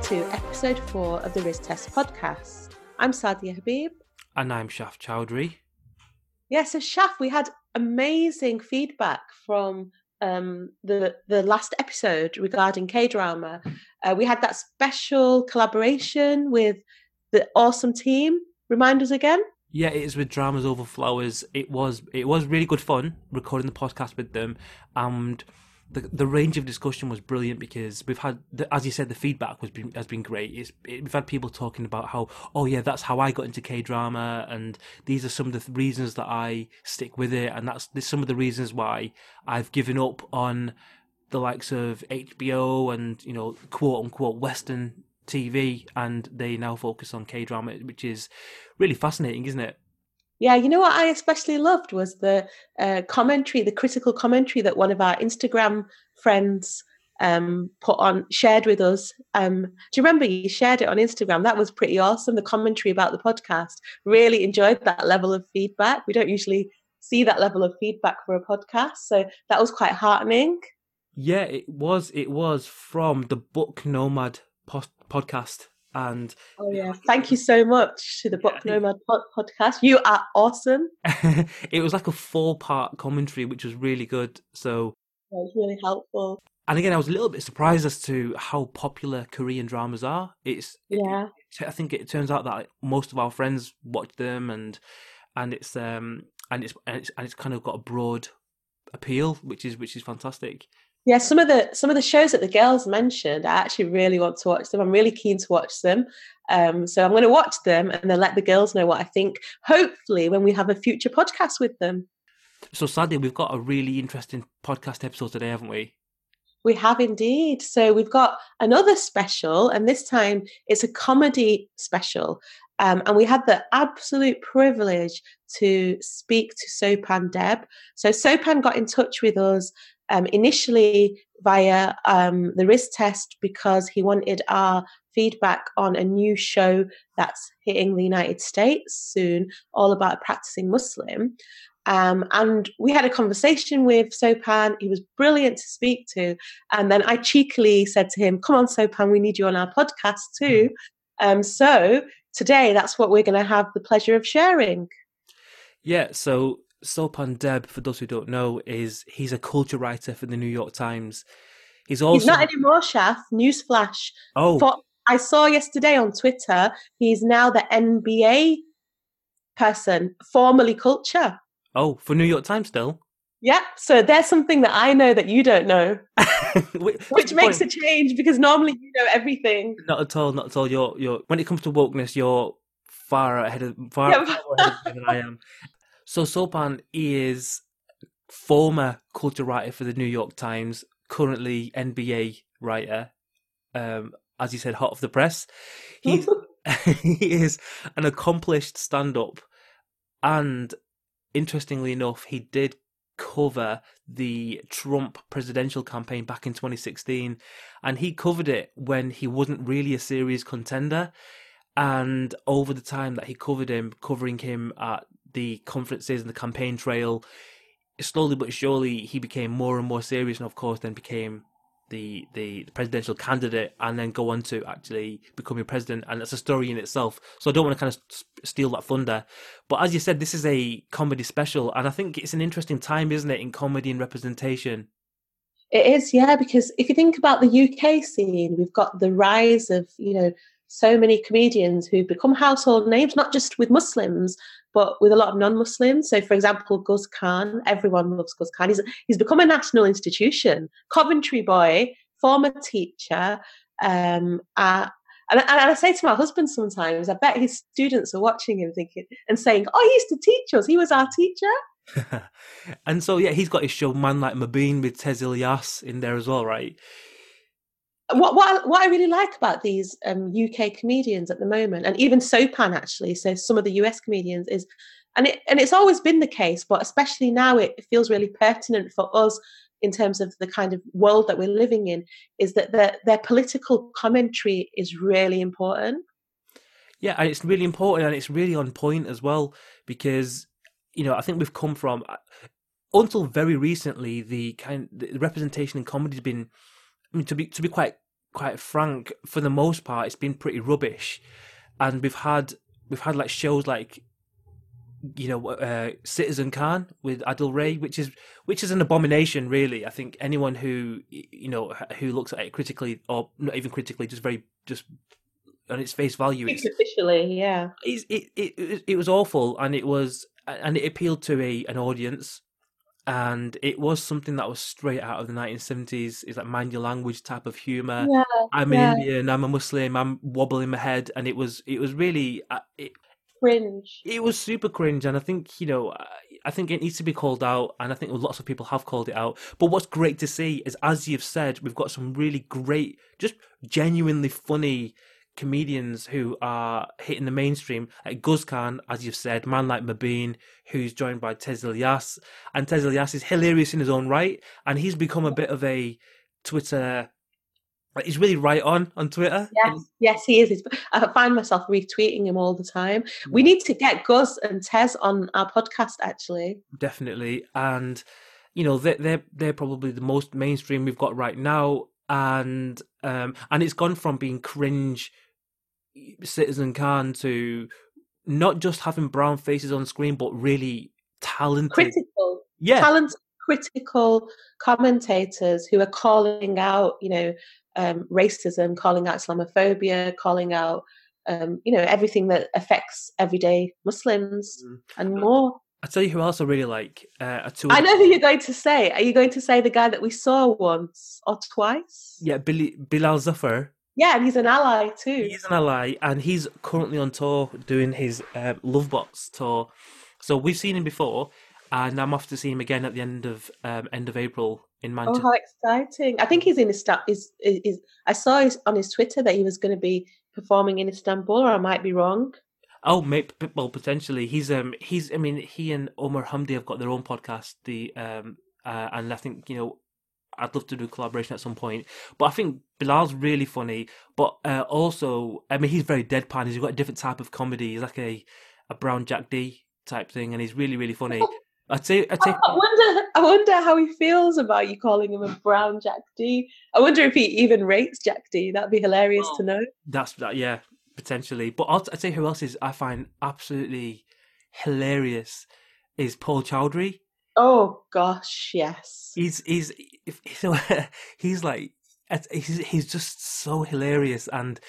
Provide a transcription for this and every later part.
Hello, and welcome to episode four of the Riz Test podcast. I'm Sadia Habib. And I'm Shaf Chowdhury. Yeah, so Shaf, we had amazing feedback from um, the the last episode regarding K drama. Uh, we had that special collaboration with the awesome team. Remind us again. Yeah, it is with Dramas Over Flowers. It was it was really good fun recording the podcast with them, and the the range of discussion was brilliant because we've had, the, as you said, the feedback was been, has been great. It's, it, we've had people talking about how, oh yeah, that's how I got into K drama, and these are some of the th- reasons that I stick with it, and that's some of the reasons why I've given up on the likes of HBO and you know quote unquote Western TV, and they now focus on K drama, which is really fascinating, isn't it? Yeah, you know what I especially loved was the uh, commentary, the critical commentary that one of our Instagram friends um, put on, shared with us. Um, do you remember you shared it on Instagram? That was pretty awesome. The commentary about the podcast. Really enjoyed that level of feedback. We don't usually see that level of feedback for a podcast, so that was quite heartening. Yeah, it was. It was from the Book Nomad post- podcast and oh yeah, thank you so much to the Book yeah, Nomad podcast. You are awesome. it was like a four-part commentary, which was really good. So it was really helpful. And again, I was a little bit surprised as to how popular Korean dramas are. It's yeah. It, I think it turns out that most of our friends watch them, and and it's um and it's and it's, and it's kind of got a broad appeal, which is which is fantastic. Yeah, some of the some of the shows that the girls mentioned, I actually really want to watch them. I'm really keen to watch them. Um, so I'm going to watch them and then let the girls know what I think. Hopefully, when we have a future podcast with them. So Sadia, we've got a really interesting podcast episode today, haven't we? We have indeed. So we've got another special, and this time it's a comedy special. Um, and we had the absolute privilege to speak to Sopan Deb. So Sopan got in touch with us um, initially via um, the Riz Test because he wanted our feedback on a new show that's hitting the United States soon, all about practicing Muslim. Um, and we had a conversation with Sopan. He was brilliant to speak to. And then I cheekily said to him, Come on, Sopan, we need you on our podcast too. Um, so today, that's what we're going to have the pleasure of sharing. Yeah. So Sopan Deb, for those who don't know, is he's a culture writer for the New York Times. He's also he's not anymore, Shaf. Newsflash. Oh, for, I saw yesterday on Twitter. He's now the NBA person, formerly culture. Oh, for New York Times still. Yeah, so there's something that I know that you don't know, which, which makes point? a change because normally you know everything. Not at all. Not at all. You're you're when it comes to wokeness, you're far ahead of far, yeah. far ahead than I am. So Sopan is former culture writer for the New York Times, currently NBA writer. Um, as you said, hot off the press. He's, he is an accomplished stand-up, and interestingly enough, he did cover the Trump presidential campaign back in 2016, and he covered it when he wasn't really a serious contender. And over the time that he covered him, covering him at the conferences and the campaign trail, slowly but surely he became more and more serious, and of course then became the the presidential candidate, and then go on to actually becoming president, and that's a story in itself. So I don't want to kind of steal that thunder, but as you said, this is a comedy special, and I think it's an interesting time, isn't it, in comedy and representation. It is, yeah, because if you think about the UK scene, we've got the rise of you know so many comedians who've become household names, not just with Muslims, but with a lot of non-Muslims. So, for example, Guz Khan, everyone loves Guz Khan. He's, he's become a national institution. Coventry boy, former teacher. Um, and, and I say to my husband sometimes, I bet his students are watching him thinking and saying, oh, he used to teach us. He was our teacher. and so, yeah, he's got his show Man Like Mobeen with Tez Ilyas in there as well, right? What what what I really like about these um, UK comedians at the moment, and even Sopan actually, so some of the US comedians is, and it and it's always been the case, but especially now it feels really pertinent for us in terms of the kind of world that we're living in, is that their their political commentary is really important. Yeah, and it's really important, and it's really on point as well because you know I think we've come from uh, until very recently the kind the representation in comedy has been I mean, to be to be quite quite frank, for the most part, it's been pretty rubbish, and we've had we've had like shows like you know uh, Citizen Khan with Adil Ray, which is which is an abomination, really. I think anyone who you know who looks at it critically, or not even critically, just very just on its face value, it's, officially, yeah, it, it it it was awful, and it was and it appealed to a an audience and it was something that was straight out of the 1970s. It's like mind your language type of humor. Yeah, I'm yeah. Indian. I'm a Muslim. I'm wobbling my head, and it was it was really uh, it, cringe. It was super cringe, and I think you know I think it needs to be called out, and I think lots of people have called it out. But what's great to see is, as you've said, we've got some really great, just genuinely funny comedians who are hitting the mainstream. Like Guz Khan, as you've said, man like Mobeen, who's joined by Tez Ilyas. And Tez Ilyas is hilarious in his own right, and he's become a bit of a Twitter. He's really right on on Twitter. Yes, yes, he is. I find myself retweeting him all the time. We need to get Guz and Tez on our podcast, actually. Definitely, and you know they're they're, they're probably the most mainstream we've got right now, and um and it's gone from being cringe Citizen Khan to not just having brown faces on screen, but really talented, critical, yeah, talented, critical commentators who are calling out, you know, um, racism, calling out Islamophobia, calling out, um, you know, everything that affects everyday Muslims mm. and more. I tell you who else I really like. Uh, I know who you're going to say. Are you going to say the guy that we saw once or twice? Yeah, Billy, Bilal Zafar. Yeah, and he's an ally too. He's an ally, and he's currently on tour doing his uh, Lovebox tour. So we've seen him before, and I'm off to see him again at the end of um, end of April in Manchester. Oh, how exciting! I think he's in Istanbul. Is is I saw his, on his Twitter that he was going to be performing in Istanbul, or I might be wrong. Oh, maybe, well, potentially. He's um he's I mean he and Omar Hamdi have got their own podcast. The um uh, and I think you know I'd love to do a collaboration at some point. But I think Bilal's really funny, but uh, also, I mean, he's very deadpan. He's got a different type of comedy. He's like a, a Brown Jack Dee type thing, and he's really, really funny. I'd say, I'd say, I wonder, I wonder how he feels about you calling him a brown Jack Dee. I wonder if he even rates Jack Dee. That'd be hilarious oh, to know. That's that, yeah, potentially. But I'll, I'd say who else is I find absolutely hilarious is Paul Chowdhry. Oh gosh, yes. He's he's he's like he's he's just so hilarious and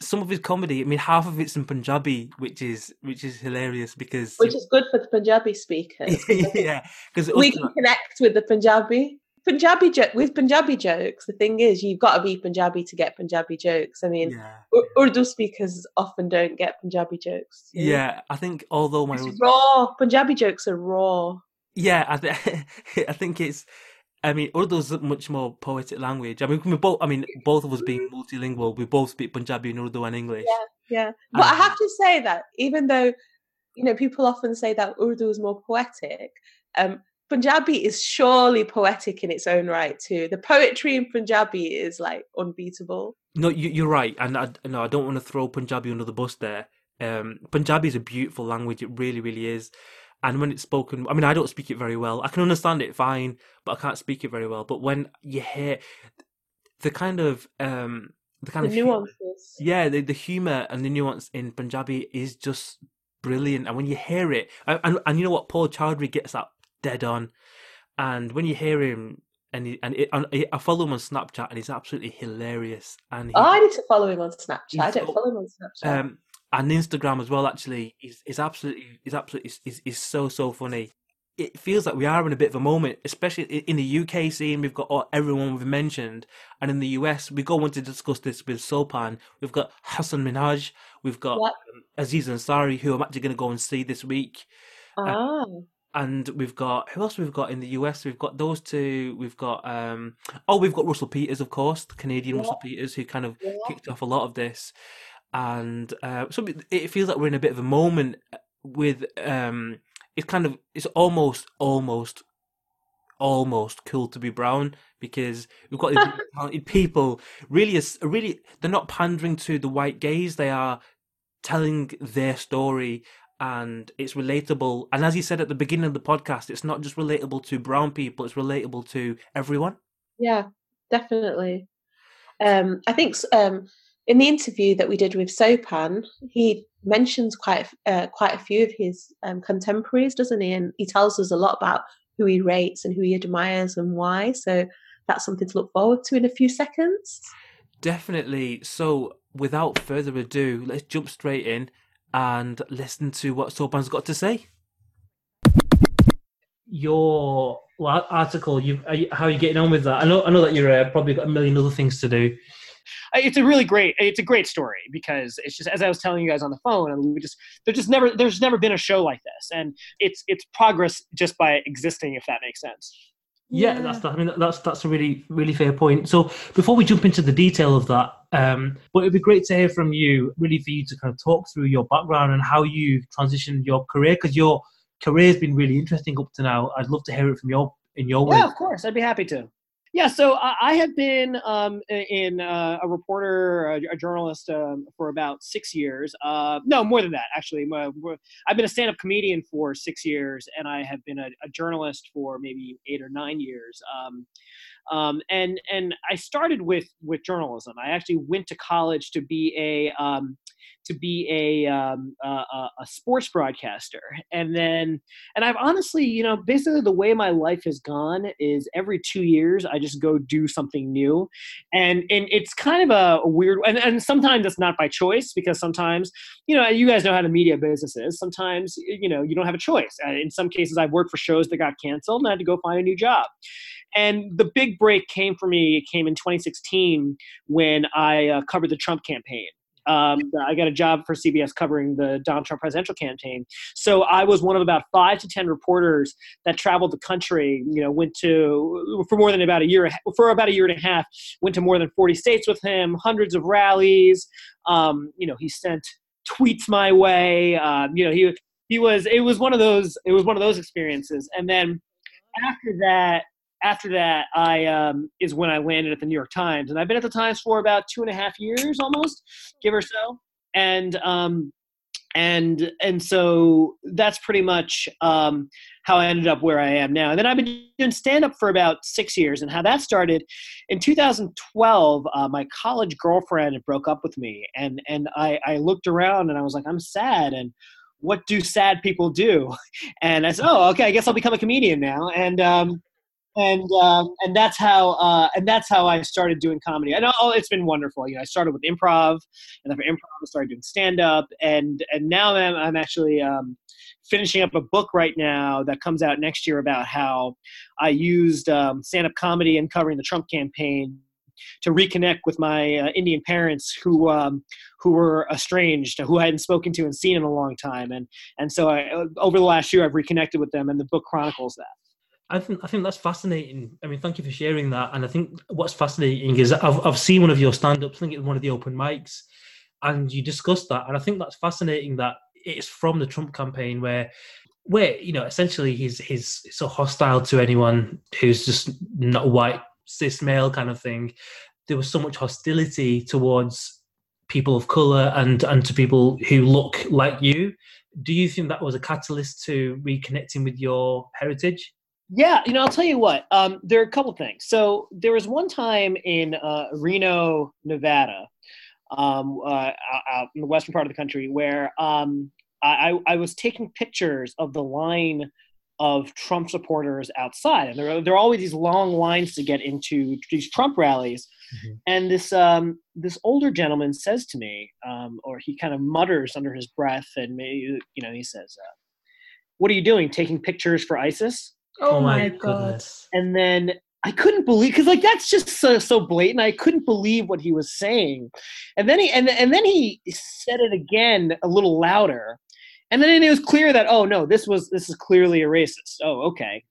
some of his comedy i mean half of it's in punjabi which is which is hilarious because which is good for the punjabi speakers yeah because we can connect with the punjabi. Punjabi joke with punjabi jokes the thing is you've got to be punjabi to get punjabi jokes. I mean yeah, urdu speakers often don't get punjabi jokes yeah i think although my it's raw. Punjabi jokes are raw. Yeah i, th- I think it's I mean, Urdu's a much more poetic language. I mean, we both. I mean, both of us being multilingual, we both speak Punjabi and Urdu and English. Yeah, yeah. But um, I have to say that even though, you know, people often say that Urdu is more poetic, um, Punjabi is surely poetic in its own right too. The poetry in Punjabi is like unbeatable. No, you, are right, and I, no, I don't want to throw Punjabi under the bus there. Um, Punjabi is a beautiful language; it really, really is and when it's spoken, I mean, I don't speak it very well. I can understand it fine, but I can't speak it very well. But when you hear the kind of um, the kind the of nuances, humor, yeah, the, the humor and the nuance in Punjabi is just brilliant. And when you hear it, and and you know what, Paul Chowdhry gets that dead on. And when you hear him, and he, and, it, and I follow him on Snapchat, and he's absolutely hilarious. And he, oh, I need to follow him on Snapchat. I don't follow him on Snapchat. Um, and Instagram as well. Actually, is is absolutely is absolutely is, is so so funny. It feels like we are in a bit of a moment, especially in the UK scene. We've got all, everyone we've mentioned, and in the US, we go on to discuss this with Sopan. We've got Hasan Minhaj, we've got um, Aziz Ansari, who I'm actually going to go and see this week. Uh, and we've got who else we've got in the US? We've got those two. We've got um oh, we've got Russell Peters, of course, the Canadian yeah. Russell Peters, who kind of yeah. kicked off a lot of this and uh, so it feels like we're in a bit of a moment with um, it's kind of it's almost almost almost cool to be brown because we've got these talented people. Really is really they're not pandering to the white gaze. They are telling their story and it's relatable. And as you said at the beginning of the podcast it's not just relatable to brown people it's relatable to everyone. Yeah definitely. Um, I think um, in the interview that we did with Sopan, he mentions quite uh, quite a few of his um, contemporaries, doesn't he? And he tells us a lot about who he rates and who he admires and why. So that's something to look forward to in a few seconds. Definitely. So without further ado, let's jump straight in and listen to what Sopan's got to say. Your article, you, you, how are you getting on with that? I know, I know that you're uh, probably got a million other things to do it's a really great it's a great story because it's just as I was telling you guys on the phone, I mean, we just there's just never there's never been a show like this, and it's it's progress just by existing, if that makes sense. Yeah, yeah that's I mean that's that's a really really fair point. So before we jump into the detail of that, um, but it'd be great to hear from you, really, for you to kind of talk through your background and how you transitioned your career because your career has been really interesting up to now. I'd love to hear it from your in your yeah, way. of course, I'd be happy to. Yeah, so I, I have been um, in uh, a reporter, a, a journalist um, for about six years. Uh, no, more than that, actually. I've been a stand-up comedian for six years, and I have been a, a journalist for maybe eight or nine years. Um, um, and and I started with with journalism. I actually went to college to be a um, to be a, um, a, a sports broadcaster, and then and I've honestly, you know, basically the way my life has gone is every two years I just go do something new, and and it's kind of a, weird and and sometimes it's not by choice because sometimes you know you guys know how the media business is. Sometimes you know you don't have a choice. In some cases, I've worked for shows that got canceled and I had to go find a new job. And the big break came for me. It came in 2016 when I uh, covered the Trump campaign. Um, I got a job for CBS covering the Donald Trump presidential campaign. So I was one of about five to ten reporters that traveled the country. You know, went to for more than about a year for about a year and a half. Went to more than forty states with him, hundreds of rallies. Um, you know, he sent tweets my way. Um, you know, he he was it was one of those it was one of those experiences. And then after that, after that, I um, is when I landed at the New York Times, and I've been at the Times for about two and a half years, almost, give or so. And um, and and so that's pretty much um, how I ended up where I am now. And then I've been doing stand up for about six years. And how that started in 2012, uh, my college girlfriend broke up with me, and and I, I looked around and I was like, I'm sad and what do sad people do? And I said, oh, okay, I guess I'll become a comedian now. And um, and um, and that's how uh, and that's how I started doing comedy. And oh, it's been wonderful. You know, I started with improv, and for improv, I started doing stand up, and and now I'm, I'm actually um, finishing up a book right now that comes out next year about how I used um, stand up comedy and covering the Trump campaign to reconnect with my uh, Indian parents who um, who were estranged, who I hadn't spoken to and seen in a long time, and and so I, over the last year I've reconnected with them, and the book chronicles that. I think I think that's fascinating. I mean, thank you for sharing that. And I think what's fascinating is I've I've seen one of your stand-ups. I think it was one of the open mics, and you discussed that. And I think that's fascinating that it's from the Trump campaign where where you know essentially he's he's so hostile to anyone who's just not white cis male kind of thing. There was so much hostility towards people of color and and to people who look like you. Do you think that was a catalyst to reconnecting with your heritage? Yeah, you know, I'll tell you what. Um, there are a couple things. So there was one time in uh, Reno, Nevada, um, uh, out in the western part of the country, where um, I, I was taking pictures of the line of Trump supporters outside, and there are, there are always these long lines to get into these Trump rallies. Mm-hmm. And this um, this older gentleman says to me, um, or he kind of mutters under his breath, and maybe, you know, he says, uh, "What are you doing? Taking pictures for ISIS?" Oh, oh my, god! Goodness. And then I couldn't believe because like that's just so, so blatant. I couldn't believe what he was saying, and then he and and then he said it again a little louder, and then it was clear that oh no, this was this is clearly a racist. Oh okay.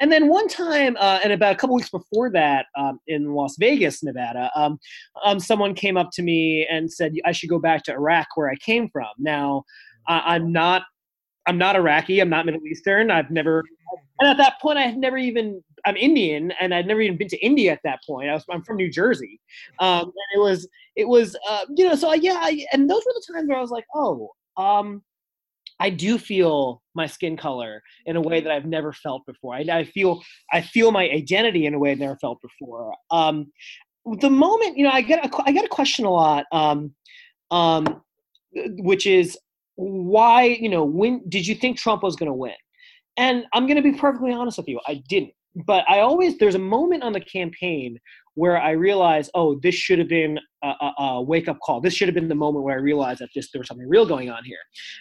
And then one time, uh, and about a couple weeks before that, um, in Las Vegas, Nevada, um, um, someone came up to me and said I should go back to Iraq, where I came from. Now, I'm not I'm not Iraqi. I'm not Middle Eastern. I've never, and at that point, I had never even. I'm Indian, and I'd never even been to India at that point. I was, I'm from New Jersey, um, and it was, it was, uh, you know. So I, yeah, I, and those were the times where I was like, oh, um, I do feel my skin color in a way that I've never felt before. I, I feel, I feel my identity in a way I've never felt before. Um, the moment you know, I get a, I get a question a lot, um, um, which is why you know when did you think Trump was going to win? And I'm going to be perfectly honest with you, I didn't. But I always there's a moment on the campaign where I realized, oh, this should have been a, a, a wake up call. This should have been the moment where I realized that this, there was something real going on here.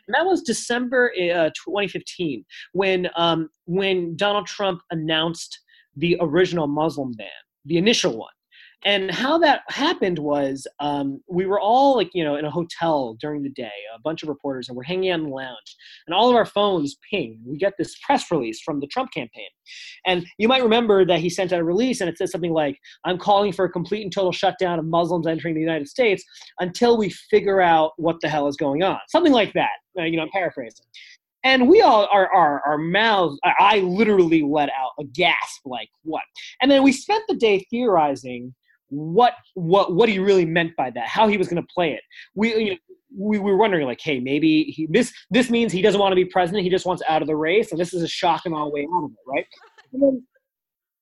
And that was December uh, 2015 when um, when Donald Trump announced the original Muslim ban, the initial one and how that happened was um, we were all like you know in a hotel during the day a bunch of reporters and we're hanging out in the lounge and all of our phones ping. We get this press release from the trump campaign. And you might remember that he sent out a release and it says something like i'm calling for a complete and total shutdown of muslims entering the united states until we figure out what the hell is going on. Something like that uh, you know i'm paraphrasing. And we all our, our our mouths I literally let out a gasp like what? And then we spent the day theorizing what what what he really meant by that, how he was going to play it. We you know, we were wondering like, hey, maybe he, this this means he doesn't want to be president. He just wants out of the race, and this is a shock and all way out of it, right? And then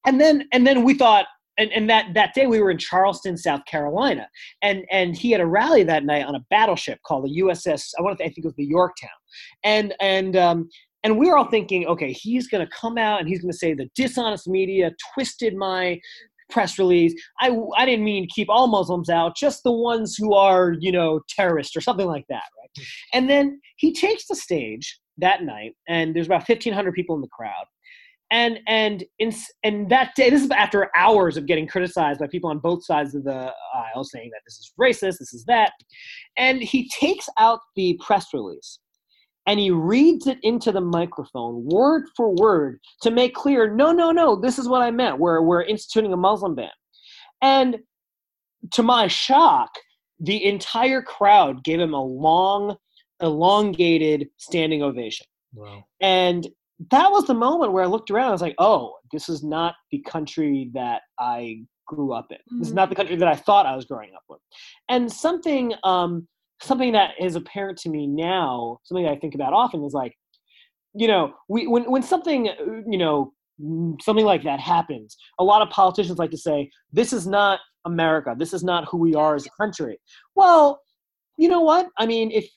and then, and then we thought. And, and that, that day we were in Charleston, South Carolina, and and he had a rally that night on a battleship called the USS. I want to I think it was the Yorktown, and and um, and we were all thinking, okay, he's going to come out and he's going to say the dishonest media twisted my press release. I, I didn't mean keep all Muslims out, just the ones who are, you know, terrorists or something like that, right? Hmm. And then he takes the stage that night, and there's about 1,500 people in the crowd. And and in and that day, this is after hours of getting criticized by people on both sides of the aisle, saying that this is racist, this is that. And he takes out the press release and he reads it into the microphone word for word to make clear no no no this is what i meant we're, we're instituting a muslim ban and to my shock the entire crowd gave him a long elongated standing ovation wow. and that was the moment where i looked around i was like oh this is not the country that i grew up in mm-hmm. this is mm-hmm. not the country that i thought i was growing up with and something um, something that is apparent to me now, something I think about often is like, you know, we when when something uh, you know mm, something like that happens, a lot of politicians like to say, "This is not America. This is not who we are as a country." Well, you know what? I mean, if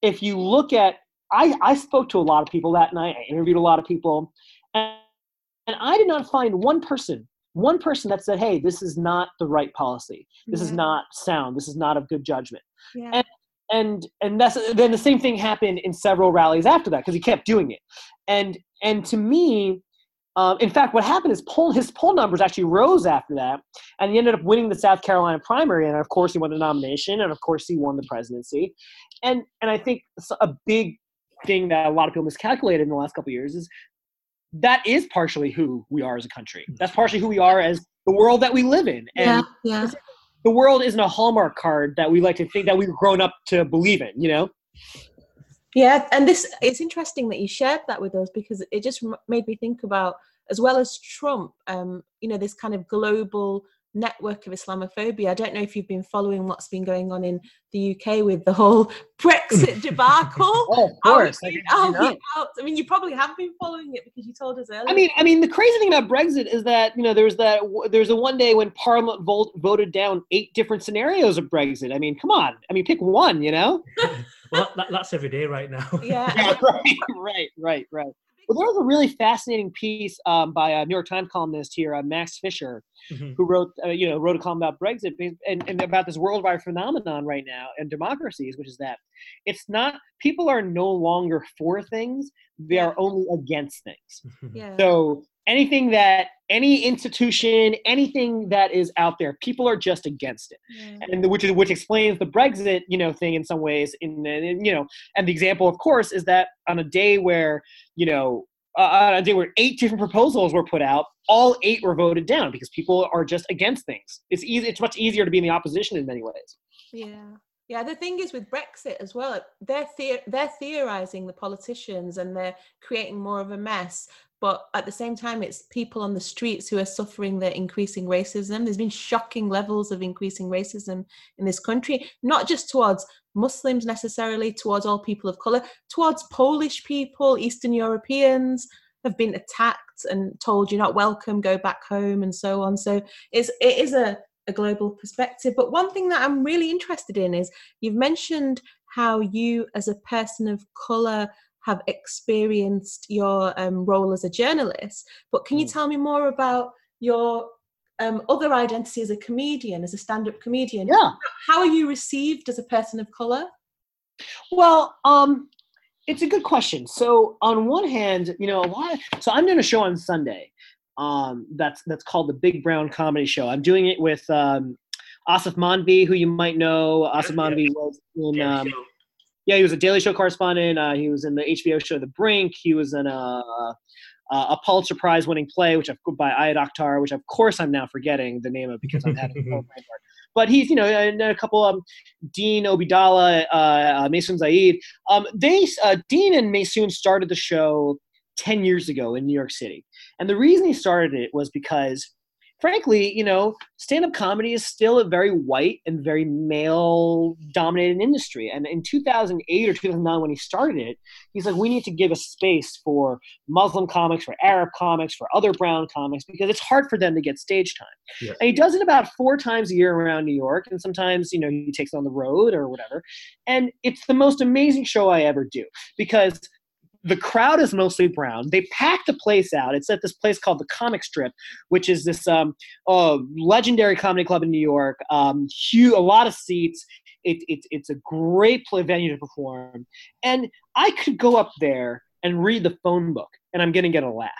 if you look at, I I spoke to a lot of people that night. I interviewed a lot of people, and, and I did not find one person one person that said, "Hey, this is not the right policy. This yeah. is not sound. This is not of good judgment." Yeah. And and and that's then the same thing happened in several rallies after that because he kept doing it. And and to me um, in fact what happened is poll his poll numbers actually rose after that and he ended up winning the south carolina primary and of course he won the nomination and of course he won the presidency. And and i think a big thing that a lot of people miscalculated in the last couple years is that is partially who we are as a country. That's partially who we are as the world that we live in. And yeah, yeah the world isn't a hallmark card that we like to think that we've grown up to believe in you know? Yeah and this it's interesting that you shared that with us because it just made me think about as well as trump um you know this kind of global network of Islamophobia. I don't know if you've been following what's been going on in the UK with the whole Brexit debacle. oh, of course. I, mean, I, I mean, you probably have been following it because you told us earlier. I mean, I mean, the crazy thing about Brexit is that you know there's that there's a one day when Parliament vote, voted down eight different scenarios of Brexit. I mean, come on. I mean, pick one. You know. well, that, that's every day right now. Yeah. yeah right. Right. Right. Right. Well, there was a really fascinating piece um, by a New York Times columnist here, uh, Max Fisher, mm-hmm. who wrote, uh, you know, wrote a column about Brexit and, and about this worldwide phenomenon right now in democracies, which is that it's not people are no longer for things; they are only against things. Yeah. So anything that any institution anything that is out there people are just against it. And which is which explains the brexit you know thing in some ways in, in you know and the example of course is that on a day where you know uh, on a day where eight different proposals were put out all eight were voted down because people are just against things. It's easy it's much easier to be in the opposition in many ways. Yeah. Yeah, the thing is with Brexit as well, they're the- they're theorizing the politicians and they're creating more of a mess but at the same time it's people on the streets who are suffering the increasing racism there's been shocking levels of increasing racism in this country not just towards muslims necessarily towards all people of color towards polish people eastern europeans have been attacked and told you're not welcome go back home and so on so it's it is a a global perspective. But one thing that I'm really interested in is you've mentioned how you, as a person of color, have experienced your um, role as a journalist. But can you mm. tell me more about your um, other identity as a comedian, as a stand-up comedian? Yeah. How are you received as a person of color? Well, um, it's a good question. So on one hand, you know, a lot. Of, so I'm doing a show on Sunday. Um, that's that's called the Big Brown Comedy Show. I'm doing it with um, Aasif Mandvi, who you might know. Aasif Mandvi was in. Um, yeah, he was a Daily Show correspondent. Uh, he was in the HBO show The Brink. He was in a, a Pulitzer Prize winning play, which I've by Ayad Akhtar, which of course I'm now forgetting the name of because I'm having a But he's, you know, and a couple of um, Dean Obeidallah, uh, uh, Maysoon Zayid. Um, they, uh, Dean and Maysoon started the show 10 years ago in New York City. And the reason he started it was because frankly, you know, stand up comedy is still a very white and very male dominated industry. And in 2008 or 2009, when he started it, he's like, we need to give a space for Muslim comics, for Arab comics, for other brown comics, because it's hard for them to get stage time. Yeah. And he does it about four times a year around New York. And sometimes, you know, he takes it on the road or whatever. And it's the most amazing show I ever do because the crowd is mostly brown. They pack the place out. It's at this place called the Comic Strip, which is this um, uh, legendary comedy club in New York. Um, huge, a lot of seats. It, it, it's a great play venue to perform. And I could go up there and read the phone book, and I'm going to get a laugh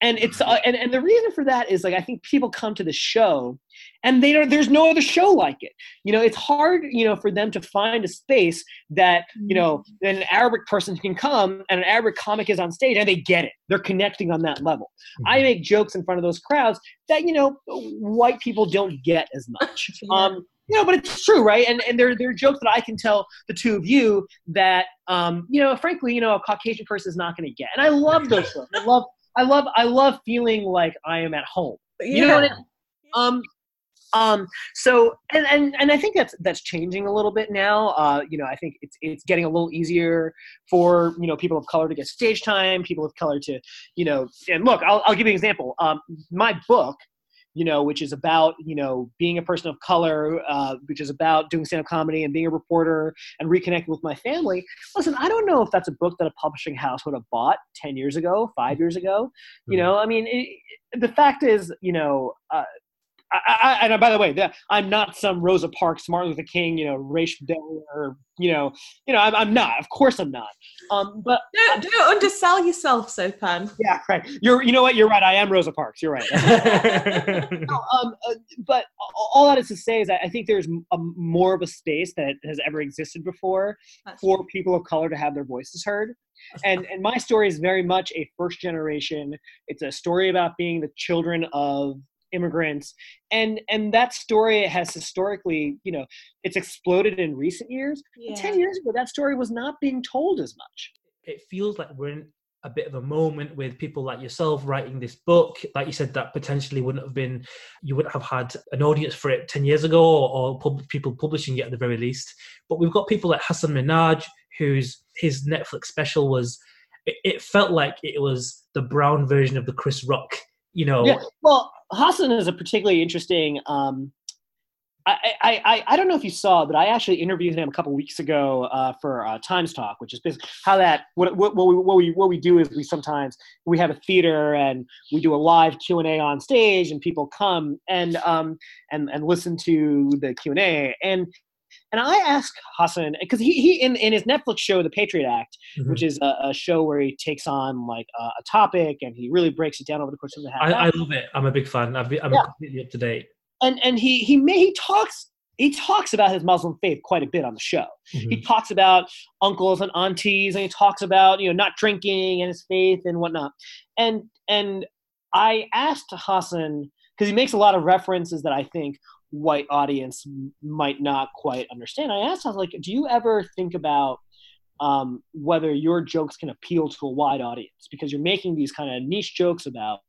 and it's uh, and, and the reason for that is like i think people come to the show and they don't there's no other show like it you know it's hard you know for them to find a space that you know mm-hmm. an arabic person can come and an arabic comic is on stage and they get it they're connecting on that level mm-hmm. i make jokes in front of those crowds that you know white people don't get as much um you know, but it's true, right? And and there, there are jokes that I can tell the two of you that, um, you know, frankly, you know, a Caucasian person is not going to get. And I love those jokes. I love I love I love feeling like I am at home. You know what I mean? Um um so and, and and i think that's that's changing a little bit now uh you know i think it's it's getting a little easier for you know people of color to get stage time people of color to you know and look i'll, I'll give you an example um my book you know, which is about, you know, being a person of color, uh, which is about doing stand up comedy and being a reporter and reconnecting with my family. Listen, I don't know if that's a book that a publishing house would have bought 10 years ago, five years ago. You mm-hmm. know, I mean, it, the fact is, you know, uh, I, I, and by the way, that I'm not some Rosa Parks, Martin Luther King, you know, racial or you know, you know, I'm, I'm not. Of course, I'm not. Um, but don't, don't undersell yourself, Sopan. Yeah, right. You're, you know what? You're right. I am Rosa Parks. You're right. no, um, uh, but all that is to say is that I think there's a, more of a space that has ever existed before That's for true. people of color to have their voices heard. And and my story is very much a first generation. It's a story about being the children of immigrants. And and that story has historically you know it's exploded in recent years. Yeah. 10 years ago that story was not being told as much. It feels like we're in a bit of a moment with people like yourself writing this book. Like you said that potentially wouldn't have been you wouldn't have had an audience for it 10 years ago or, or pub- people publishing it at the very least. But we've got people like hasan minhaj whose his netflix special was it, it felt like it was the brown version of the chris rock you know yeah. well Hasan is a particularly interesting. Um, I, I, I, I, don't know if you saw, but I actually interviewed him a couple weeks ago uh, for uh, Times Talk, which is basically how that what, what, what, we, what we what we do is we sometimes we have a theater and we do a live Q and A on stage, and people come and um and and listen to the Q and A, and and I asked Hasan because he, he in, in his Netflix show, The Patriot Act, mm-hmm. which is a, a, show where he takes on like a, a, topic and he really breaks it down over the course of the half. I, I love it. I'm a big fan. i am yeah. completely up to date. And and he he may, he talks he talks about his Muslim faith quite a bit on the show. Mm-hmm. He talks about uncles and aunties, and he talks about you know not drinking and his faith and whatnot. And and I asked Hasan because he makes a lot of references that I think white audience might not quite understand. I asked, I was like, do you ever think about um, whether your jokes can appeal to a wide audience because you're making these kind of niche jokes about,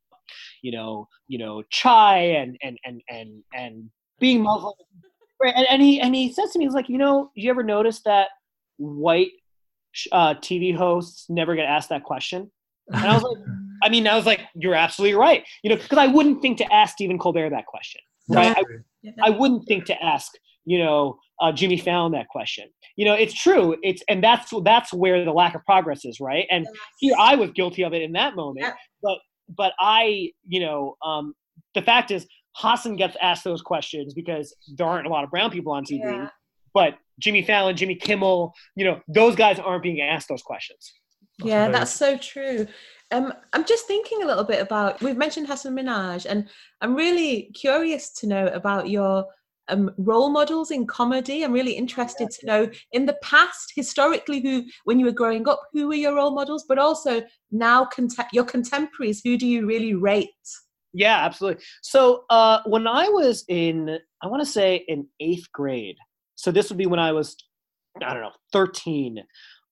you know, you know, chai and and and and and being Muslim. Right. And, and he and he says to me, he's like, you know, you ever notice that white uh, TV hosts never get asked that question? And I was like, I mean, I was like, you're absolutely right. You know, because I wouldn't think to ask Stephen Colbert that question right? I, yeah, I wouldn't think to ask, you know, uh, Jimmy Fallon that question. You know, it's true. It's and that's that's where the lack of progress is, right? And yes. here I was guilty of it in that moment, yeah. but but I, you know, um, the fact is Hasan gets asked those questions because there aren't a lot of brown people on TV. Yeah. But Jimmy Fallon, Jimmy Kimmel, you know, those guys aren't being asked those questions. Yeah, that's so true. Um, I'm just thinking a little bit about we've mentioned Hasan Minhaj, and I'm really curious to know about your um, role models in comedy. I'm really interested yeah. to know in the past, historically, who when you were growing up, who were your role models, but also now your contemporaries. Who do you really rate? Yeah, absolutely. So uh, when I was in, I want to say in eighth grade. So this would be when I was, I don't know, 13.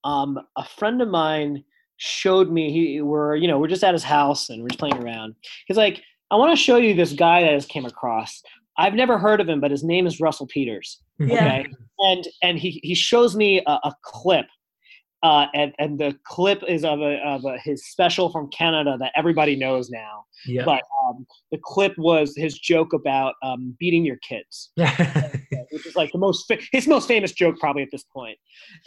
Um, a friend of mine showed me he we're you know we're just at his house and we're just playing around he's like i want to show you this guy that i just came across i've never heard of him but his name is russell peters yeah. okay and and he he shows me a, a clip uh, and, and the clip is of, a, of a, his special from Canada that everybody knows now. Yeah. But um, the clip was his joke about um, beating your kids, which is like the most fa- his most famous joke probably at this point.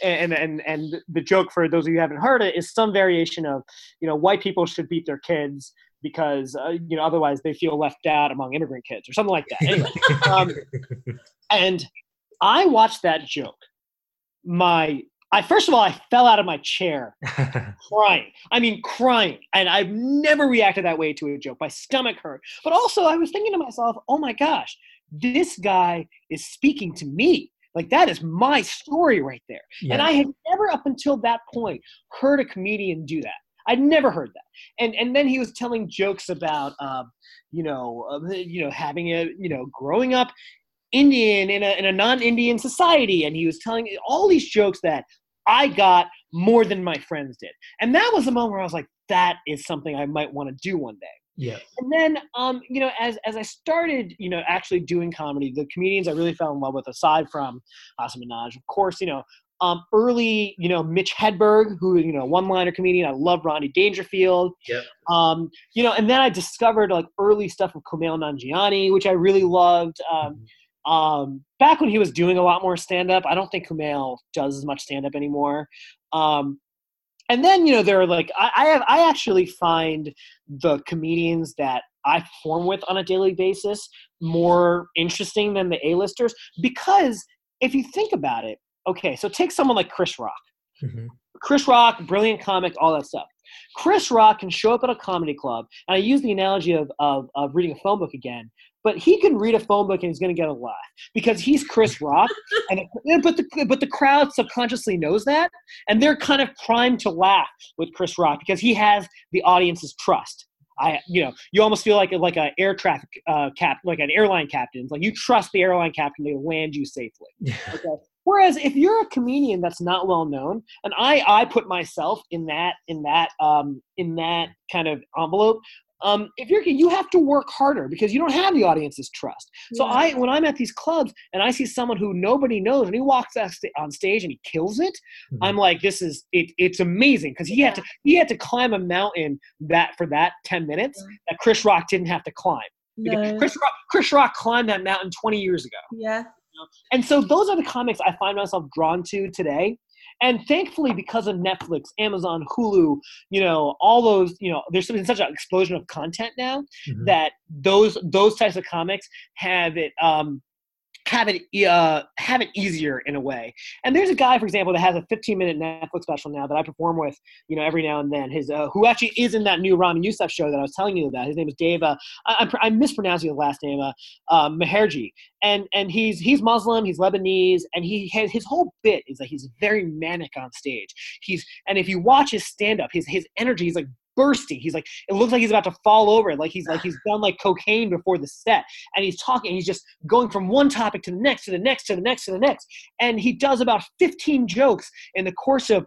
And and and the joke for those of you who haven't heard it is some variation of you know white people should beat their kids because uh, you know otherwise they feel left out among immigrant kids or something like that. Anyway, um, and I watched that joke. My I first of all, I fell out of my chair crying. I mean, crying. And I've never reacted that way to a joke. My stomach hurt. But also, I was thinking to myself, oh my gosh, this guy is speaking to me. Like, that is my story right there. Yeah. And I had never, up until that point, heard a comedian do that. I'd never heard that. And and then he was telling jokes about, uh, you know, uh, you know, having a, you know, growing up Indian in a, in a non-Indian society, and he was telling all these jokes that I got more than my friends did. And that was the moment where I was like, that is something I might want to do one day. Yeah. And then, um, you know, as as I started, you know, actually doing comedy, the comedians I really fell in love with, aside from Hasan Minhaj, of course, you know, um, early, you know, Mitch Hedberg, who, you know, one-liner comedian. I love Rodney Dangerfield. Yep. Um, you know, and then I discovered like early stuff of Kumail Nanjiani, which I really loved. Um, mm-hmm um, back when he was doing a lot more stand up, I don't think Kumail does as much stand up anymore. Um, and then you know there are like I, I have I actually find the comedians that I perform with on a daily basis more interesting than the A-listers because if you think about it, okay, so take someone like Chris Rock. Mm-hmm. Chris Rock, brilliant comic, all that stuff. Chris Rock can show up at a comedy club, and I use the analogy of, of, of reading a phone book again but he can read a phone book and he's going to get a laugh because he's Chris Rock. and but the but the crowd subconsciously knows that, and they're kind of primed to laugh with Chris Rock because he has the audience's trust. I, you know, you almost feel like like an air traffic uh, cap, like an airline captain. like you trust the airline captain to land you safely. Okay? Whereas if you're a comedian that's not well known, and I I put myself in that in that um in that kind of envelope, um, if you're you have to work harder because you don't have the audience's trust. So yeah. I when I'm at these clubs and I see someone who nobody knows and he walks on stage and he kills it, mm-hmm. I'm like, this is it, it's amazing because he yeah. had to he had to climb a mountain that for that 10 minutes yeah. that Chris Rock didn't have to climb. No. Chris Rock Chris Rock climbed that mountain 20 years ago. Yeah. And so those are the comics I find myself drawn to today and thankfully, because of Netflix, Amazon, Hulu, you know, all those, you know, there's been such an explosion of content now mm-hmm. that those those types of comics have it um, have it uh, have it easier in a way. And there's a guy, for example, that has a 15 minute Netflix special now that I perform with, you know, every now and then. His uh, who actually is in that new Ramy Youssef show that I was telling you about. His name is Dave. Uh, I, am mispronouncing his last name, uh, uh, Meherji, and and he's he's Muslim, he's Lebanese, and he has his whole bit is that he's very manic on stage. He's and if you watch his stand up, his his energy is like bursting. He's like, it looks like he's about to fall over. Like he's like he's done like cocaine before the set, and he's talking. he's just going from one topic to the next, to the next, to the next, to the next, and he does about 15 jokes in the course of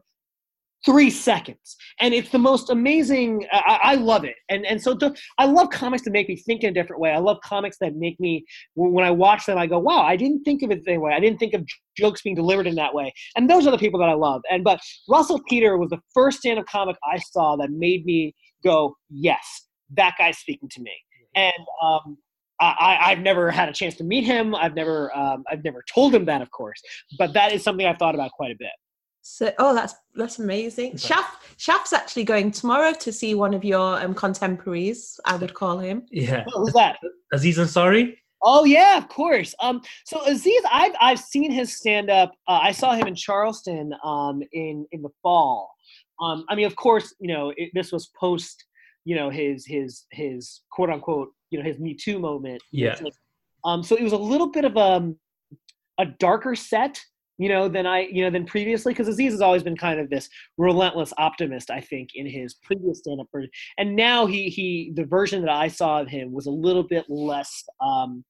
three seconds. And it's the most amazing i, I love it. And and so the, i love comics that make me think in a different way. I love comics that make me when i watch them i go wow i didn't think of it that way. I didn't think of jokes being delivered in that way. And those are the people that i love. And but russell peter was the first stand-up comic i saw that made me go yes that guy's speaking to me. And um I, I've never had a chance to meet him. I've never, um, I've never told him that, of course, but that is something I've thought about quite a bit. So, oh, that's that's amazing. Shaf Shaf's actually going tomorrow to see one of your um, contemporaries. I would call him. Yeah. What was that? Aziz Ansari. Oh yeah, of course. Um, so Aziz, I've I've seen his stand up. Uh, I saw him in Charleston um, in in the fall. Um, I mean, of course, you know it, this was post, you know, his his his quote unquote, you know, his Me Too moment. Yeah. Um, so it was a little bit of a um, a darker set you know, than I, you know, than previously. Because Aziz has always been kind of this relentless optimist, I think, in his previous stand-up version. And now he, he, the version that I saw of him was a little bit less um,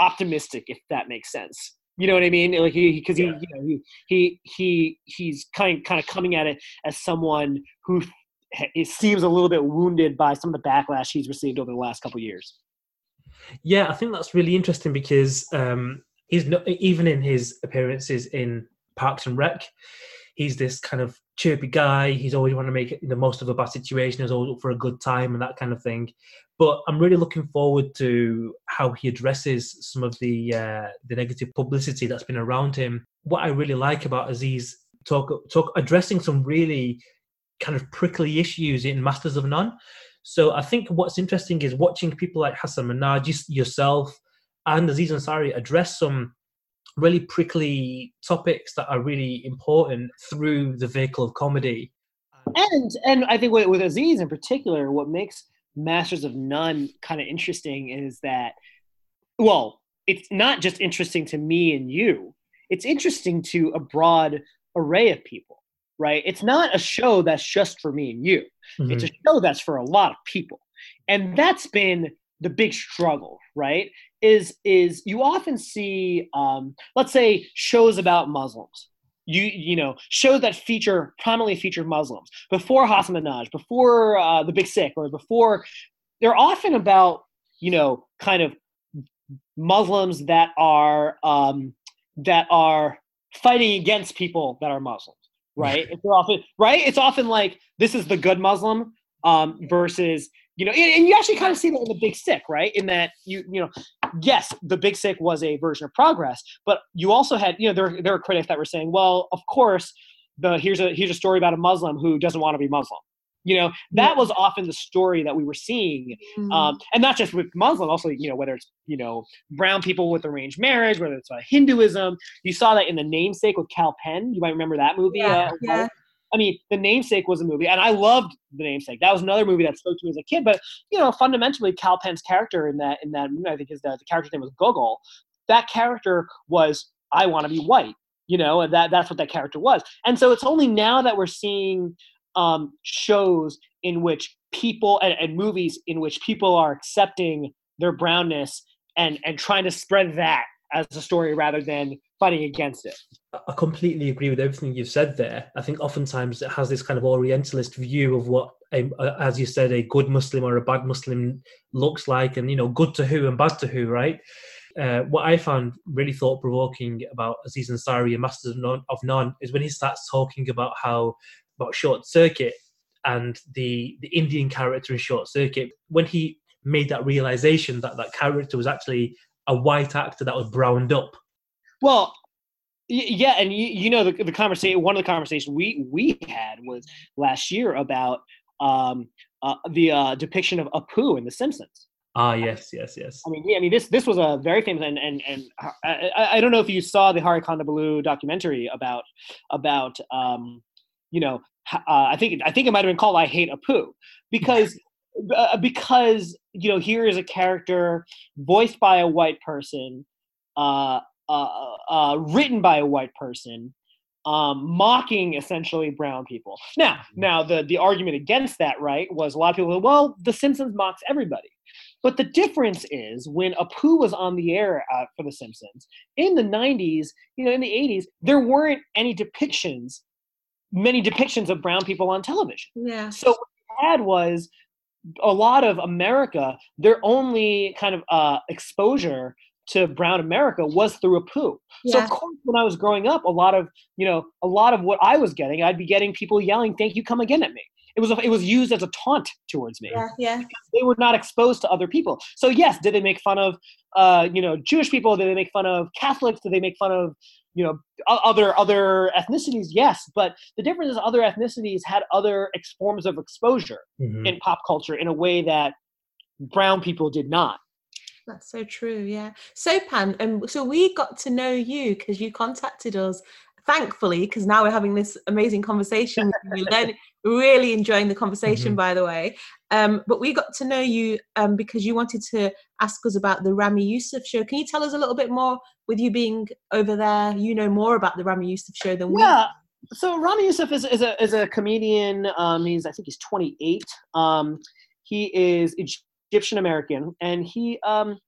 optimistic, if that makes sense. You know what I mean? Like he, because he, yeah. you know, he, he, he, he's kind, kind of coming at it as someone who it seems a little bit wounded by some of the backlash he's received over the last couple years. Yeah, I think that's really interesting because um, he's not even in his appearances in Parks and Rec. He's this kind of chirpy guy. He's always want to make the most of a bad situation. He's always up for a good time and that kind of thing. But I'm really looking forward to how he addresses some of the uh, the negative publicity that's been around him. What I really like about Aziz talk talk addressing some really kind of prickly issues in Masters of None. So I think what's interesting is watching people like Hasan Minhaj, yourself, and Aziz Ansari address some really prickly topics that are really important through the vehicle of comedy. And and I think with, with Aziz in particular, what makes Masters of None kind of interesting is that, well, it's not just interesting to me and you. It's interesting to a broad array of people, right? It's not a show that's just for me and you. Mm-hmm. It's a show that's for a lot of people. And that's been the big struggle, right? Is is you often see, um, let's say, shows about Muslims. You you know shows that feature prominently feature Muslims before Hasan Minhaj, before uh, The Big Sick, or before they're often about you know kind of Muslims that are um, that are fighting against people that are Muslims, right? it's often right. It's often like this is the good Muslim um, versus you know, and, and you actually kind of see that in the Big Sick, right? In that you you know, yes, the Big Sick was a version of Progress, but you also had you know there there are critics that were saying, well, of course, the here's a here's a story about a Muslim who doesn't want to be Muslim. You know, that was often the story that we were seeing, mm-hmm. um, and not just with Muslim, also you know whether it's you know brown people with arranged marriage, whether it's uh, Hinduism. You saw that in the Namesake with Kal Penn. You might remember that movie. Yeah, uh, yeah. I mean, The Namesake was a movie, and I loved The Namesake. That was another movie that spoke to me as a kid. But you know, fundamentally, Kal Penn's character in that in that movie, I think his the, the character's name was Gogol. That character was I want to be white. You know, that that's what that character was. And so it's only now that we're seeing um, shows in which people and, and movies in which people are accepting their brownness and and trying to spread that as a story rather than fighting against it. I completely agree with everything you've said there. I think oftentimes it has this kind of Orientalist view of what, a, as you said, a good Muslim or a bad Muslim looks like, and you know, good to who and bad to who, right? Uh, what I found really thought provoking about Aziz Ansari and Masters of None, of None is when he starts talking about how about Short Circuit and the the Indian character in Short Circuit. When he made that realization that that character was actually a white actor that was browned up well, yeah, and you, you know the, the conversation. One of the conversations we we had was last year about um, uh, the uh, depiction of Apu in The Simpsons. Ah, yes, yes, yes. I mean, yeah, I mean, this this was a very famous, and and and I, I don't know if you saw the Hari Kondabolu documentary about about um, you know, uh, I think I think it might have been called "I Hate Apu" because uh, because you know here is a character voiced by a white person uh, uh, uh, written by a white person, um, mocking essentially brown people. Now, mm-hmm. now the the argument against that, right, was a lot of people. Well, The Simpsons mocks everybody, but the difference is when Apu was on the air uh, for The Simpsons in the '90s, you know, in the '80s, there weren't any depictions, many depictions of brown people on television. Yeah. So what we had was a lot of America, their only kind of uh, exposure to brown America was through Apu. Yeah. So of course, when I was growing up, a lot of you know, a lot of what I was getting, I'd be getting people yelling, "Thank you, come again" at me. it was a, it was used as a taunt towards me. Yeah, yeah. They were not exposed to other people. So yes, did they make fun of uh, you know Jewish people? Did they make fun of Catholics? Did they make fun of you know other other ethnicities? Yes, but the difference is other ethnicities had other ex- forms of exposure Mhm. in pop culture in a way that brown people did not. That's so true. Yeah. Sopan, and so we got to know you because you contacted us. Thankfully, because now we're having this amazing conversation. with you, learn- really enjoying the conversation, Mhm. by the way. Um, but we got to know you um, because you wanted to ask us about the Ramy Youssef show. Can you tell us a little bit more? With you being over there, you know more about the Ramy Youssef show than we. Yeah. So Ramy Youssef is, is a is a comedian. Um, he's I think he's 28. Um, he is Egyptian American, and he um,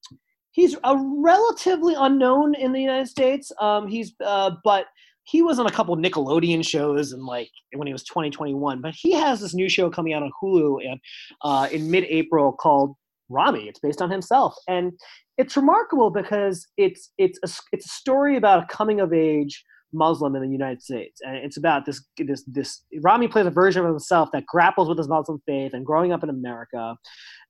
he's a relatively unknown in the United States. Um, he's uh, but he was on a couple Nickelodeon shows and like when he was 2021. but he has this new show coming out on Hulu and uh, in mid-April called Ramy. It's based on himself, and it's remarkable because it's it's a, it's a story about a coming of age Muslim in the United States, and it's about this this this Ramy plays a version of himself that grapples with his Muslim faith and growing up in America,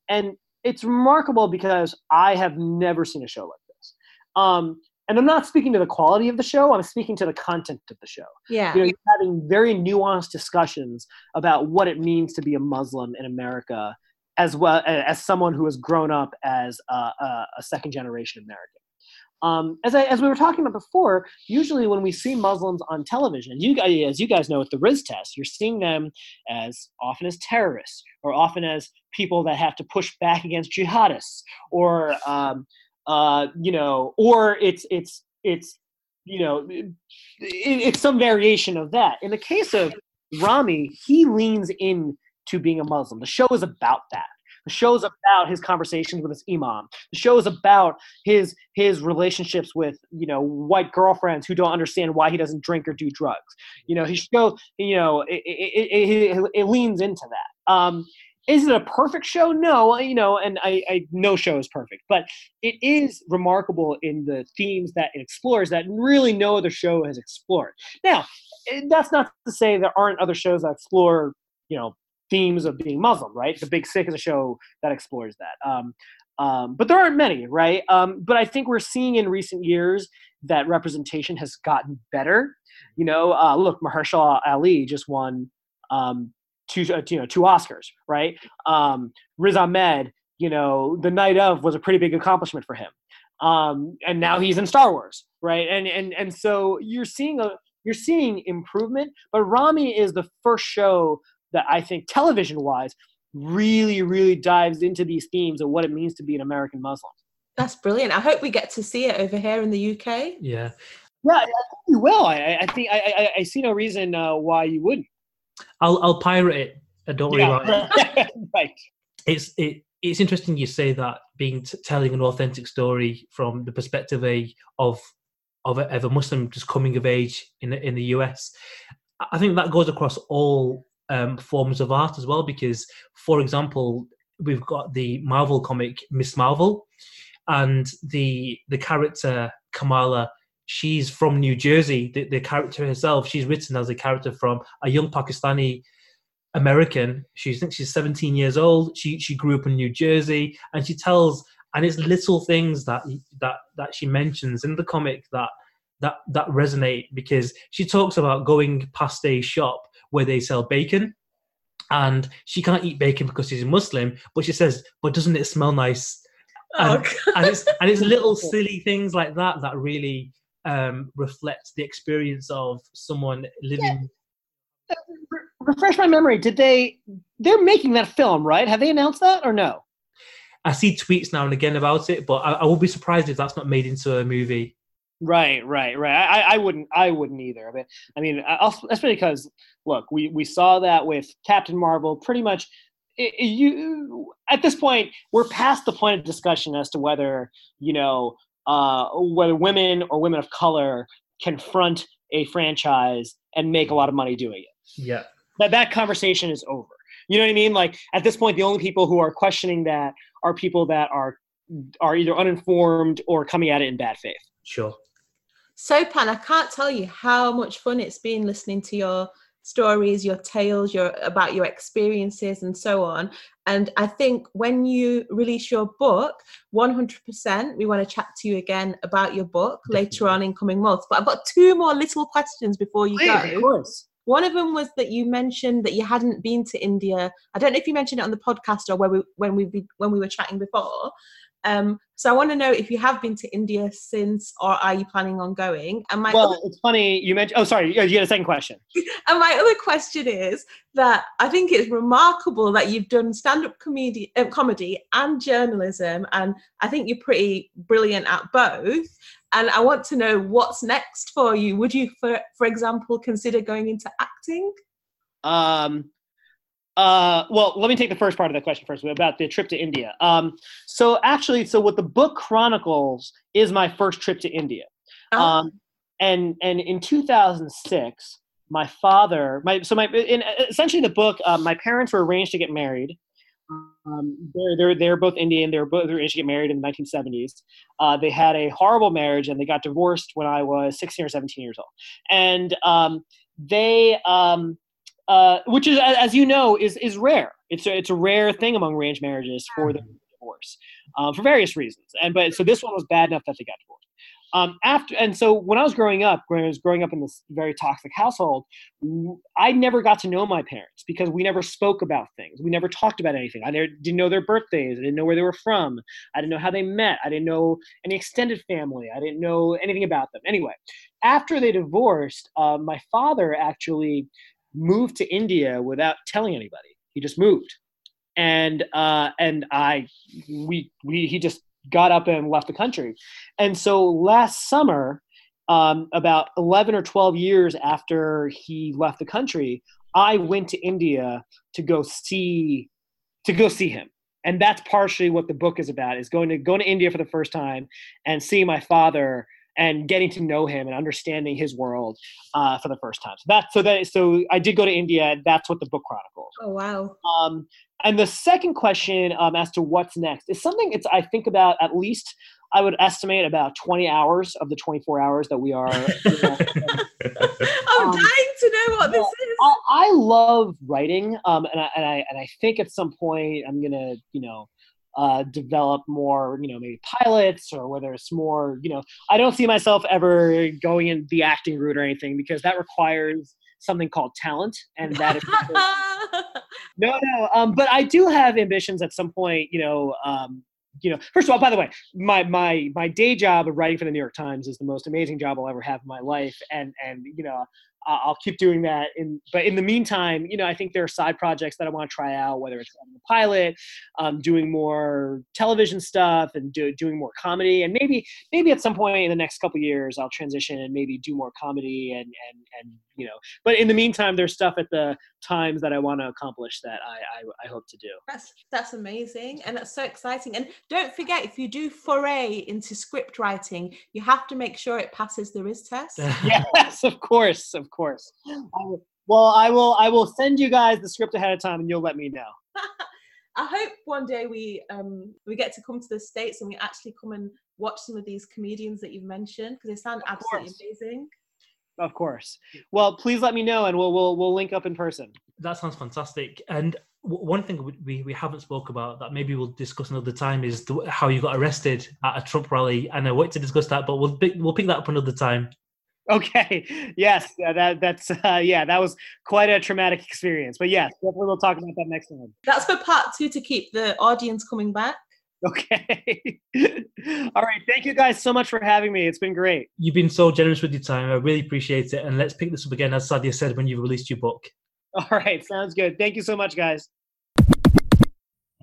and it's remarkable because I have never seen a show like this. Um, and I'm not speaking to the quality of the show; I'm speaking to the content of the show. Yeah. You know, you're having very nuanced discussions about what it means to be a Muslim in America, as well as someone who has grown up as a, a, a second generation American. Um, as, I, as we were talking about before, usually when we see Muslims on television, you guys, as you guys know with the Riz test, you're seeing them as often as terrorists or often as people that have to push back against jihadists or um, uh, you know, or it's it's it's you know, it, it's some variation of that. In the case of Ramy, he leans in to being a Muslim. The show is about that. The show is about his conversations with his imam. The show is about his his relationships with you know white girlfriends who don't understand why he doesn't drink or do drugs. You know, his show you know it, it, it, it, it leans into that. Um, is it a perfect show? No, you know, and I, I no show is perfect, but it is remarkable in the themes that it explores that really no other show has explored. Now, eh, that's not to say there aren't other shows that explore, you know, themes of being Muslim, right? The Big Sick is a show that explores that. Um, um, but there aren't many, right? Um, but I think we're seeing in recent years that representation has gotten better. You know, uh, look, Mahershala Ali just won um, two, uh, you know, two Oscars, right? Um, Riz Ahmed, you know, the night of was a pretty big accomplishment for him. Um, and now he's in Star Wars, right? And and and so you're seeing a you're seeing improvement. But Ramy is the first show that I think television wise really really dives into these themes of what it means to be an American Muslim. That's brilliant. I hope we get to see it over here in the UK. Yeah. Yeah, I think you will. I, I think I, I, I see no reason uh, why you wouldn't. I'll I'll pirate it. Uh, Don't worry Yeah, about it. right. It's it. It's interesting you say that being t- telling an authentic story from the perspective a, of of a, of a Muslim just coming of age in the- in the US. I think that goes across all um, forms of art as well. Because, for example, we've got the Marvel comic Miss Marvel, and the the character Kamala. She's from New Jersey. The, the character herself, she's written as a character from a young Pakistani American. She thinks she's 17 years old. She she grew up in New Jersey, and she tells, and it's little things that that that she mentions in the comic that that that resonate because she talks about going past a shop where they sell bacon, and she can't eat bacon because she's a Muslim, but she says, "But doesn't it smell nice?" Oh, And, and it's and it's little silly things like that that really um, reflect the experience of someone living. Re- refresh my memory. Did they? They're making that film, right? Have they announced that or no? I see tweets now and again about it, but I, I will be surprised if that's not made into a movie. Right, right, right. I, I wouldn't, I wouldn't either. I mean, I mean, I- especially because look, we we saw that with Captain Marvel. Pretty much, it, it- you at this point, we're past the point of discussion as to whether you know uh, whether women or women of color confront a franchise and make a lot of money doing it. Yeah. That that conversation is over. You know what I mean? Like at this point, the only people who are questioning that are people that are are either uninformed or coming at it in bad faith. Sure. So, Pan, I can't tell you how much fun it's been listening to your stories, your tales, your about your experiences and so on. And I think when you release your book, 100%, we want to chat to you again about your book later on in coming months. But I've got two more little questions before you go. Of course. One of them was that you mentioned that you hadn't been to India. I don't know if you mentioned it on the podcast or where we, when we when we were chatting before. Um, so I want to know if you have been to India since, or are you planning on going? And my well, other, it's funny you mentioned. Oh, sorry, you had a second question. and my other question is that I think it's remarkable that you've done stand-up comedy, uh, comedy and journalism, and I think you're pretty brilliant at both. And I want to know what's next for you. Would you, for for example, consider going into acting? Um, uh, well, let me take the first part of the question first about the trip to India. Um, so actually, so what the book chronicles is my first trip to India. Oh. Um, and and in 2006, my father, my so my in essentially the book, uh, my parents were arranged to get married. Um, they're, they're, they're both Indian. They were both arranged to get married in the 1970s. Uh, they had a horrible marriage and they got divorced when I was 16 or 17 years old. And um, they, um, uh, which is, as you know, is is rare. It's a, it's a rare thing among arranged marriages for the divorce, um, for various reasons. And but so this one was bad enough that they got divorced. Um, after and so when I was growing up, when I was growing up in this very toxic household, I never got to know my parents because we never spoke about things. We never talked about anything. I never, didn't know their birthdays. I didn't know where they were from. I didn't know how they met. I didn't know any extended family. I didn't know anything about them. Anyway, after they divorced, uh, my father actually moved to India without telling anybody. He just moved, and uh, and I we we he just got up and left the country, and so last summer, um, about eleven or twelve years after he left the country, I went to India to go see to go see him. And that's partially what the book is about is going to going to india for the first time and seeing my father and getting to know him and understanding his world uh, for the first time. So that so that so I did go to India. That's what the book chronicles. Oh wow. Um, and the second question um, as to what's next is something it's I think about at least I would estimate about 20 hours of the 24 hours that we are. You know, I'm um, dying to know what this is. I, I love writing, um, and I, and I and I think at some point I'm gonna, you know, uh, develop more, you know, maybe pilots or whether it's more, you know, I don't see myself ever going in the acting route or anything because that requires something called talent, and that is no, no. Um, but I do have ambitions at some point, you know. Um, you know, first of all, by the way, my my my day job of writing for the New York Times is the most amazing job I'll ever have in my life, and and you know, I'll keep doing that. In but in the meantime, you know, I think there are side projects that I want to try out, whether it's a pilot, um, doing more television stuff, and do, doing more comedy, and maybe maybe at some point in the next couple years, I'll transition and maybe do more comedy and and and you know. But in the meantime, there's stuff at the times that I want to accomplish that I, I I hope to do. That's that's amazing, and that's so exciting. And don't forget, if you do foray into script writing, you have to make sure it passes the Riz Test. yes, of course, of course. well, I will. I will send you guys the script ahead of time, and you'll let me know. I hope one day we um we get to come to the states and we actually come and watch some of these comedians that you've mentioned because they sound of absolutely course. amazing. Of course. Well, please let me know, and we'll we'll we'll link up in person. That sounds fantastic. And one thing we, we haven't spoke about that maybe we'll discuss another time is the, how you got arrested at a Trump rally. And I want to discuss that, but we'll we'll pick that up another time. Okay. Yes. Yeah, that that's uh, yeah. That was quite a traumatic experience. But yes, definitely we'll talk about that next time. That's for part two to keep the audience coming back. Okay. All right. Thank you guys so much for having me. It's been great. You've been so generous with your time. I really appreciate it. And let's pick this up again, as Sadia said, when you've released your book. All right. Sounds good. Thank you so much, guys.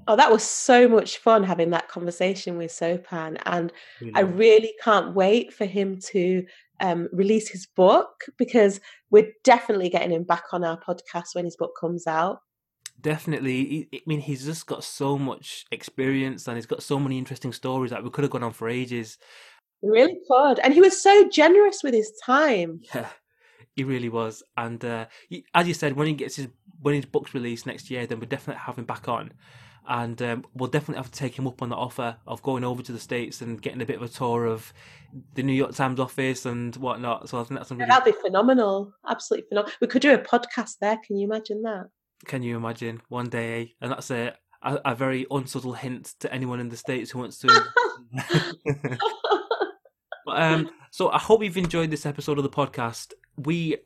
Oh, that was so much fun having that conversation with Sopan. And really? I really can't wait for him to um, release his book because we're definitely getting him back on our podcast when his book comes out. Definitely. I mean, he's just got so much experience and he's got so many interesting stories that we could have gone on for ages. really could. And he was so generous with his time. Yeah, he really was. And uh, he, as you said, when he gets his when his book's released next year, then we'll definitely have him back on. and um, we'll definitely have to take him up on the offer of going over to the states and getting a bit of a tour of the New York Times office and whatnot. So I think that's something that'd be phenomenal, absolutely phenomenal. We could do a podcast there. Can you imagine that? Can you imagine one day? And that's a a, a very unsubtle hint to anyone in the states who wants to. but, um, so I hope you've enjoyed this episode of the podcast. We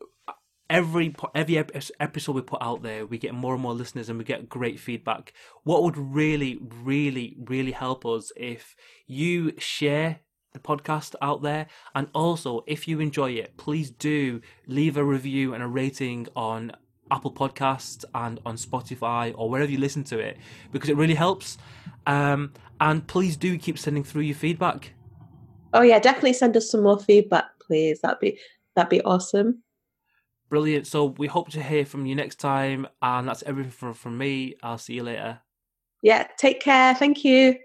every every episode we put out there, we get more and more listeners and we get great feedback. What would really, really, really help us if you share the podcast out there, and also if you enjoy it, please do leave a review and a rating on Apple Podcasts and on Spotify or wherever you listen to it because it really helps. Um, and please do keep sending through your feedback. Oh yeah, definitely send us some more feedback, please. That'd be that'd be awesome. Brilliant. So we hope to hear from you next time. And that's everything from, from me. I'll see you later. Yeah, take care. Thank you.